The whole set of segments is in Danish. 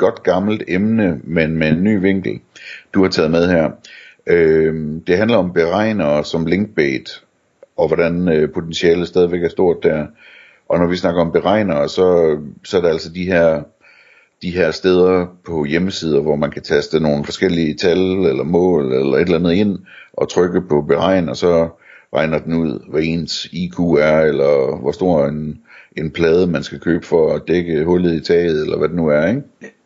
godt gammelt emne, men med en ny vinkel, du har taget med her. Øh, det handler om beregnere som linkbait, og hvordan øh, potentialet stadigvæk er stort der. Og når vi snakker om beregnere, så, så er det altså de her, de her steder på hjemmesider, hvor man kan taste nogle forskellige tal eller mål eller et eller andet ind, og trykke på beregn, og så regner den ud, hvad ens IQ er, eller hvor stor en, en plade man skal købe for at dække hullet i taget, eller hvad det nu er, ikke?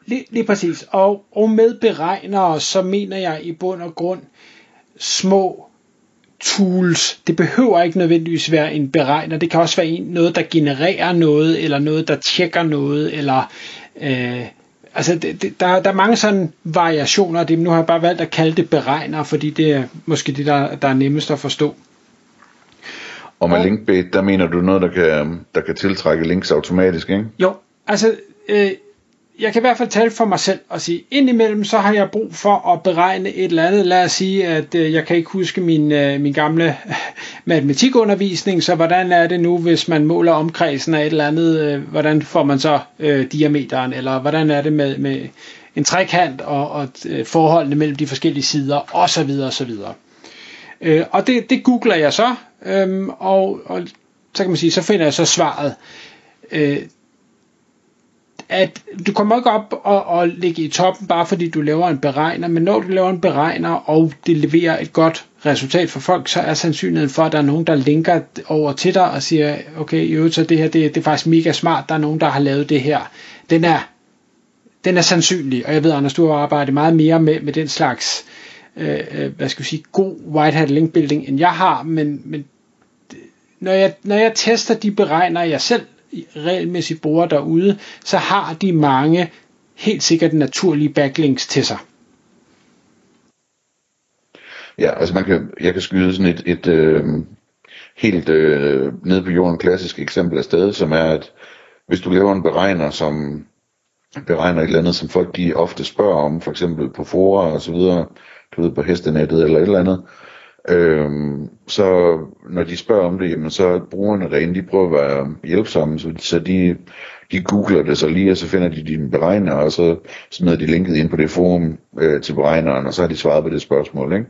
Lige, lige præcis. Og, og med beregnere, så mener jeg i bund og grund små tools. Det behøver ikke nødvendigvis være en beregner. Det kan også være en, noget, der genererer noget, eller noget, der tjekker noget, eller... Øh, altså, det, det, der, der er mange sådan variationer af det, men nu har jeg bare valgt at kalde det beregner, fordi det er måske det, der, der er nemmest at forstå. Og med linkbait, der mener du noget, der kan, der kan tiltrække links automatisk, ikke? Jo, altså øh, jeg kan i hvert fald tale for mig selv og sige, indimellem så har jeg brug for at beregne et eller andet. Lad os sige, at øh, jeg kan ikke huske min, øh, min gamle matematikundervisning, så hvordan er det nu, hvis man måler omkredsen af et eller andet, øh, hvordan får man så øh, diameteren, eller hvordan er det med, med en trekant og, og øh, forholdene mellem de forskellige sider, osv. osv. Øh, og det, det googler jeg så, øh, og, og så kan man sige, så finder jeg så svaret. Øh, at du kommer ikke op og, og ligge i toppen, bare fordi du laver en beregner, men når du laver en beregner, og det leverer et godt resultat for folk, så er sandsynligheden for, at der er nogen, der linker over til dig og siger, okay, i øvrigt, så det her, det, det er faktisk mega smart, der er nogen, der har lavet det her. Den er, den er sandsynlig, og jeg ved, Anders, du har arbejdet meget mere med, med den slags, øh, øh hvad skal vi sige, god white hat link building, end jeg har, men, men når jeg, når jeg tester de beregner, jeg selv regelmæssigt bruger derude, så har de mange helt sikkert naturlige backlinks til sig. Ja, altså man kan, jeg kan skyde sådan et, et øh, helt øh, nede på jorden klassisk eksempel af sted, som er, at hvis du laver en beregner, som beregner et eller andet, som folk de ofte spørger om, for eksempel på fora og så videre, du ved, på hestenettet eller et eller andet, Øhm, så når de spørger om det, jamen, så er brugerne derinde, de prøver at være hjælpsomme, så, så de, de googler det så lige, og så finder de din beregner, og så smider de linket ind på det forum øh, til beregneren, og så har de svaret på det spørgsmål, ikke?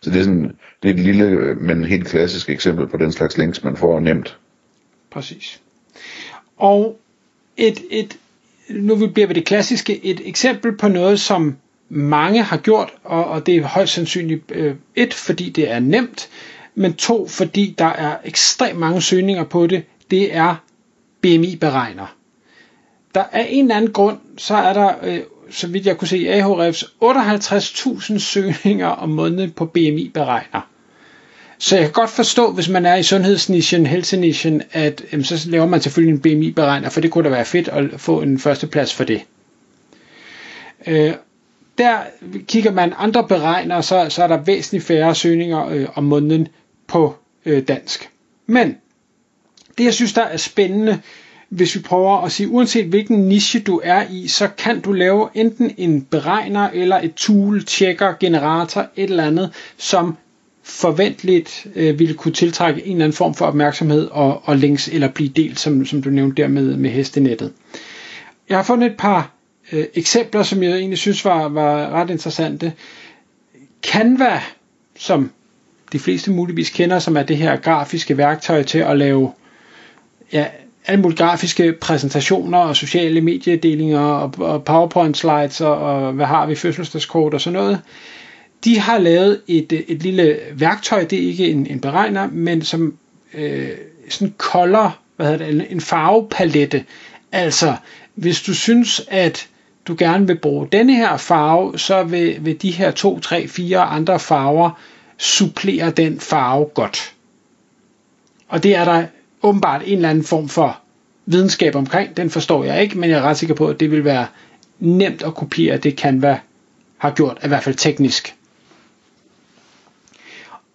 Så det er, sådan, det er et lille, men helt klassisk eksempel på den slags links, man får nemt. Præcis. Og et, et, nu bliver vi det klassiske, et eksempel på noget, som mange har gjort, og, og det er højst sandsynligt øh, et, fordi det er nemt, men to, fordi der er ekstremt mange søgninger på det, det er BMI-beregner. Der er en eller anden grund, så er der, øh, så vidt jeg kunne se i AHRF's, 58.000 søgninger om måneden på BMI-beregner. Så jeg kan godt forstå, hvis man er i sundhedsnischen, helsenischen, at jamen, så laver man selvfølgelig en BMI-beregner, for det kunne da være fedt at få en førsteplads for det. Øh, der kigger man andre beregner, så, så er der væsentligt færre søgninger øh, om måneden på øh, dansk. Men det jeg synes der er spændende, hvis vi prøver at sige, uanset hvilken niche du er i, så kan du lave enten en beregner eller et tool, checker, generator, et eller andet, som forventeligt øh, ville kunne tiltrække en eller anden form for opmærksomhed og, og links eller blive delt, som, som du nævnte der med, med hestenettet. Jeg har fundet et par øh, eksempler, som jeg egentlig synes var, var ret interessante. Canva, som de fleste muligvis kender, som er det her grafiske værktøj til at lave ja, alle mulige grafiske præsentationer og sociale mediedelinger og, og PowerPoint slides og, og hvad har vi, fødselsdagskort og sådan noget. De har lavet et, et lille værktøj, det er ikke en, en beregner, men som øh, sådan kolder, hvad hedder det, en farvepalette. Altså, hvis du synes, at du gerne vil bruge denne her farve, så vil, vil de her 2, 3, 4 andre farver supplere den farve godt. Og det er der åbenbart en eller anden form for videnskab omkring. Den forstår jeg ikke, men jeg er ret sikker på, at det vil være nemt at kopiere det Canva har gjort, i hvert fald teknisk.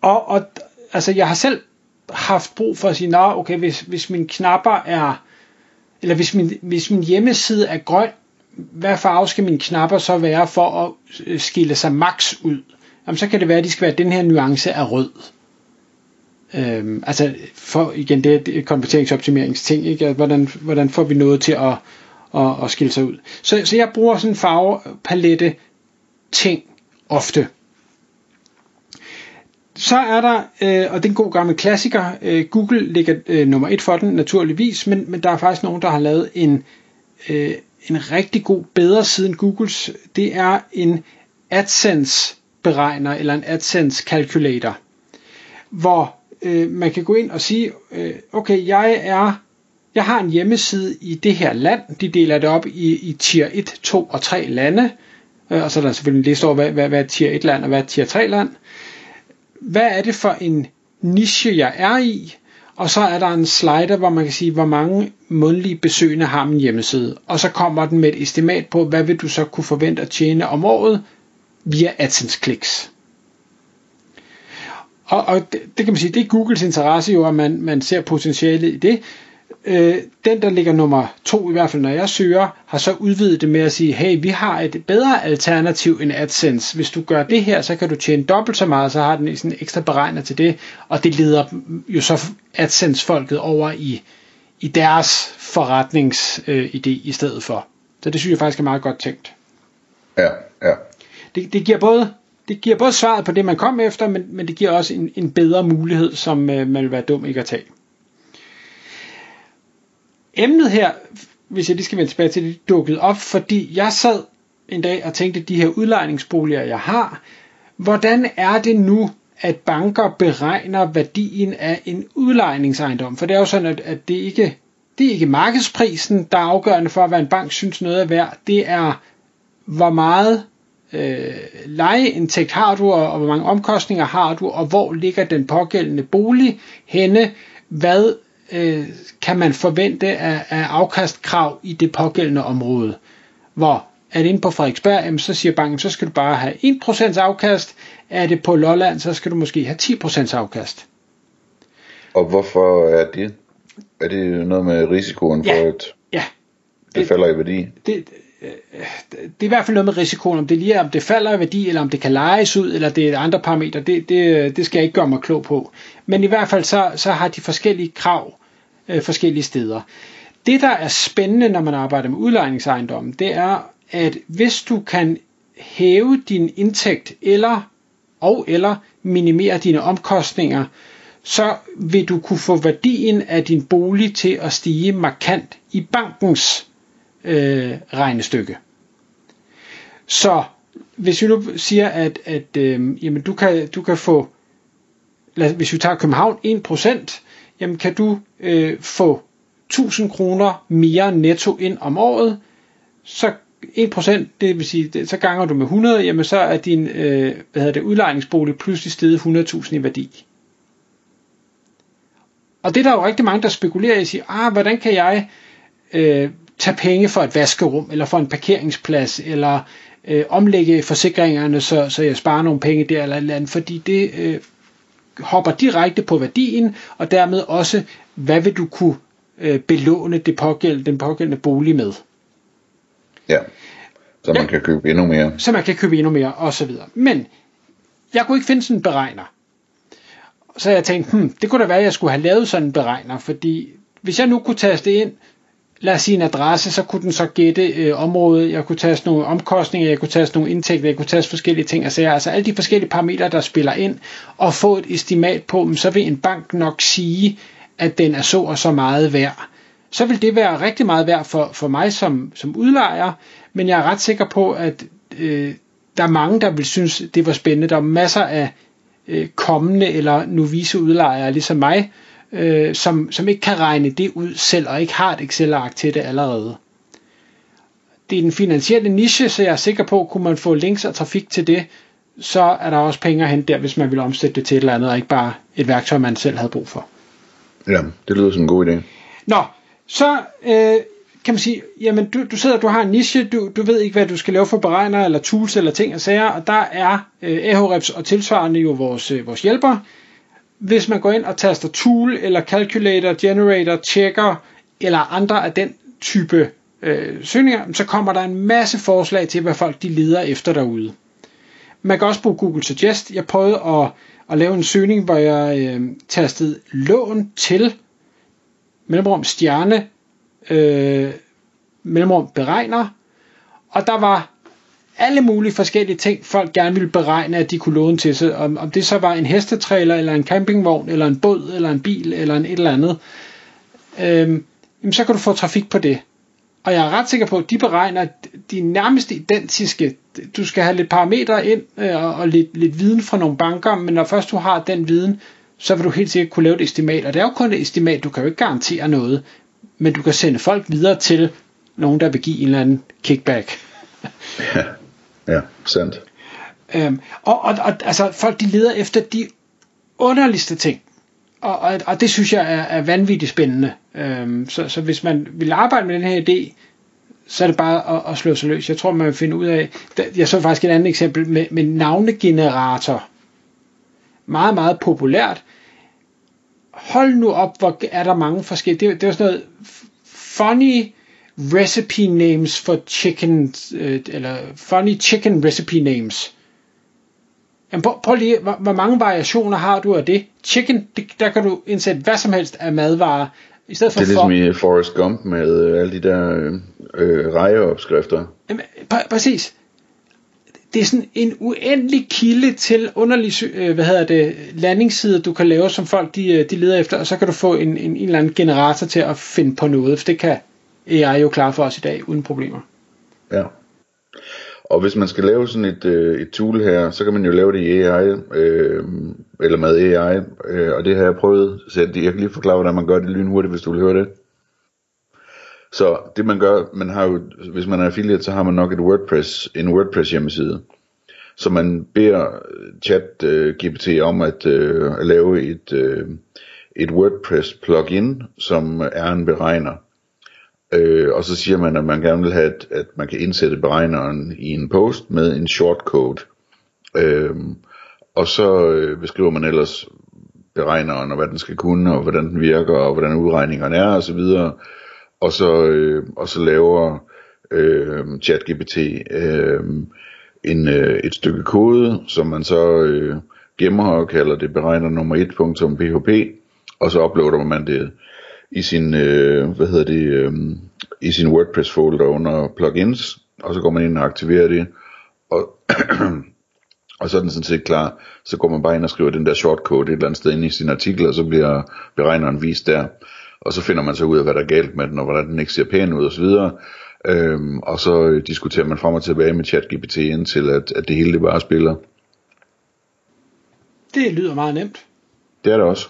Og, og altså, jeg har selv haft brug for at sige, nå, okay, hvis, hvis mine knapper er, eller hvis min, hvis min hjemmeside er grøn, hvad farve skal mine knapper så være for at øh, skille sig max ud? Jamen, så kan det være, at de skal være den her nuance af rød. Øhm, altså, for, igen, det er konverteringsoptimeringsting, ikke? Altså, hvordan, hvordan får vi noget til at, at, at skille sig ud? Så, så jeg bruger sådan en farvepalette ting ofte. Så er der, øh, og det er en god gammel klassiker, øh, Google ligger øh, nummer et for den naturligvis, men, men der er faktisk nogen, der har lavet en, øh, en rigtig god, bedre side end Googles. Det er en AdSense beregner eller en AdSense calculator, hvor øh, man kan gå ind og sige, øh, okay, jeg er jeg har en hjemmeside i det her land. De deler det op i, i tier 1, 2 og 3 lande. Øh, og så er der selvfølgelig en liste over, hvad, hvad, hvad er tier 1 land og hvad er tier 3 land hvad er det for en niche, jeg er i? Og så er der en slider, hvor man kan sige, hvor mange månedlige besøgende har min hjemmeside. Og så kommer den med et estimat på, hvad vil du så kunne forvente at tjene om året via AdSense-kliks. Og, og det, det kan man sige, det er Googles interesse jo, at man, man ser potentiale i det. Øh, den, der ligger nummer to, i hvert fald når jeg søger, har så udvidet det med at sige, hey, vi har et bedre alternativ end AdSense. Hvis du gør det her, så kan du tjene dobbelt så meget, så har den sådan ekstra beregner til det, og det leder jo så AdSense-folket over i, i deres forretningsidé øh, i stedet for. Så det synes jeg faktisk er meget godt tænkt. Ja, ja. Det, det giver både det giver både svaret på det, man kom efter, men, men det giver også en, en bedre mulighed, som øh, man vil være dum ikke at tage emnet her, hvis jeg lige skal vende tilbage til det, dukket op, fordi jeg sad en dag og tænkte, de her udlejningsboliger, jeg har, hvordan er det nu, at banker beregner værdien af en udlejningsejendom? For det er jo sådan, at, at det ikke det er ikke markedsprisen, der er afgørende for, hvad en bank synes noget er værd. Det er, hvor meget øh, lejeindtægt har du, og, og hvor mange omkostninger har du, og hvor ligger den pågældende bolig henne, hvad øh, kan man forvente af, af afkastkrav i det pågældende område. Hvor er det inde på Frederiksberg, jamen, så siger banken, så skal du bare have 1% afkast. Er det på Lolland, så skal du måske have 10% afkast. Og hvorfor er det? Er det noget med risikoen ja, for, at ja. det, det falder i værdi? Det, det er i hvert fald noget med risikoen, om det lige er, om det falder i værdi, eller om det kan lejes ud, eller det er andre parametre, det, det, det skal jeg ikke gøre mig klog på. Men i hvert fald så, så har de forskellige krav øh, forskellige steder. Det, der er spændende, når man arbejder med udlejningsejendommen, det er, at hvis du kan hæve din indtægt eller og eller minimere dine omkostninger, så vil du kunne få værdien af din bolig til at stige markant i bankens øh, regnestykke. Så hvis vi nu siger, at, at øh, jamen, du, kan, du kan få, lad, hvis vi tager København 1%, jamen kan du øh, få 1000 kroner mere netto ind om året, så 1%, det vil sige, så ganger du med 100, jamen så er din øh, hvad hedder det, udlejningsbolig pludselig steget 100.000 i værdi. Og det er der jo rigtig mange, der spekulerer i at sige, ah, hvordan kan jeg øh, tage penge for et vaskerum, eller for en parkeringsplads, eller øh, omlægge forsikringerne, så, så jeg sparer nogle penge der eller, eller andet, fordi det øh, hopper direkte på værdien, og dermed også, hvad vil du kunne øh, belåne det pågældende, den pågældende bolig med. Ja, så man ja. kan købe endnu mere. Så man kan købe endnu mere, og så videre. Men, jeg kunne ikke finde sådan en beregner. Så jeg tænkte, hmm, det kunne da være, at jeg skulle have lavet sådan en beregner, fordi hvis jeg nu kunne taste ind, lad os sige en adresse, så kunne den så gætte øh, området, jeg kunne tage nogle omkostninger, jeg kunne tage nogle indtægter, jeg kunne tage forskellige ting og sager, altså alle de forskellige parametre, der spiller ind, og få et estimat på, så vil en bank nok sige, at den er så og så meget værd. Så vil det være rigtig meget værd for, for mig som, som udlejer, men jeg er ret sikker på, at øh, der er mange, der vil synes, det var spændende. Der er masser af øh, kommende eller novise udlejere, ligesom mig, øh, som, som ikke kan regne det ud selv, og ikke har et Excel-ark til det allerede. Det er den finansielle niche, så jeg er sikker på, kunne man få links og trafik til det, så er der også penge at hente der, hvis man vil omsætte det til et eller andet, og ikke bare et værktøj, man selv havde brug for. Ja, det lyder som en god idé. Nå, så øh, kan man sige, jamen du, du sidder, du har en niche, du, du ved ikke, hvad du skal lave for beregner, eller tools, eller ting og sager, og der er øh, Ahrefs og tilsvarende jo vores, øh, vores hjælper. Hvis man går ind og taster tool, eller calculator, generator, checker, eller andre af den type øh, søgninger, så kommer der en masse forslag til, hvad folk de leder efter derude. Man kan også bruge Google Suggest. Jeg prøvede at, at lave en søgning, hvor jeg øh, tastede lån til mellemrum stjerne øh, mellemrum beregner, og der var alle mulige forskellige ting, folk gerne ville beregne, at de kunne låne til sig. Om, om det så var en hestetræler, eller en campingvogn, eller en båd, eller en bil, eller en et eller andet, Øhm, jamen så kan du få trafik på det. Og jeg er ret sikker på, at de beregner de nærmest identiske. Du skal have lidt parametre ind øh, og lidt, lidt viden fra nogle banker, men når først du har den viden, så vil du helt sikkert kunne lave et estimat. Og det er jo kun et estimat, du kan jo ikke garantere noget, men du kan sende folk videre til nogen, der vil give en eller anden kickback. Ja, ja sandt. Øhm, og, og, og altså, folk de leder efter de underligste ting. Og, og, og det synes jeg er, er vanvittigt spændende. Øhm, så, så hvis man vil arbejde med den her idé, så er det bare at, at slå sig løs. Jeg tror, man vil finde ud af... Jeg så faktisk et andet eksempel med, med navnegenerator. Meget, meget populært. Hold nu op, hvor er der mange forskellige... Det, det er sådan noget funny recipe names for chicken, øh, eller funny chicken recipe names. Jamen prøv, prøv lige, hvor, hvor mange variationer har du af det? Chicken, det, der kan du indsætte hvad som helst af madvarer. I stedet for det er ligesom for, i Forrest Gump med øh, alle de der øh, øh, rejeopskrifter. Jamen, pr- præcis. Det er sådan en uendelig kilde til underlig, øh, hvad hedder det, landingssider, du kan lave, som folk de, øh, de leder efter, og så kan du få en, en, en eller anden generator til at finde på noget, for det kan AI jo klar for os i dag, uden problemer. Ja. Og hvis man skal lave sådan et, øh, et tool her, så kan man jo lave det i AI, øh, eller med AI, øh, og det har jeg prøvet, så jeg kan lige forklare, hvordan man gør det lynhurtigt, hvis du vil høre det. Så det man gør, man har jo, hvis man er affiliate, så har man nok et WordPress, en WordPress hjemmeside. Så man beder chat øh, GPT om at, øh, at lave et, øh, et WordPress plugin, som er en beregner. Øh, og så siger man, at man gerne vil have, at, at man kan indsætte beregneren i en post med en shortcode. Øh, og så øh, beskriver man ellers beregneren, og hvad den skal kunne, og hvordan den virker, og hvordan udregningerne er, og så videre. Og så, øh, og så laver øh, ChatGPT øh, en, øh, et stykke kode, som man så øh, gemmer og kalder det beregner nummer 1.php, og så uploader man det i sin, øh, hvad hedder det, øh, i sin WordPress folder under plugins, og så går man ind og aktiverer det, og, og så er den sådan set klar. Så går man bare ind og skriver den der shortcode et eller andet sted ind i sin artikel, og så bliver beregneren vist der. Og så finder man så ud af, hvad der er galt med den, og hvordan den ikke ser pæn ud osv. Øhm, og så diskuterer man frem og tilbage med ChatGPT indtil, at, at det hele det bare spiller. Det lyder meget nemt. Det er det også.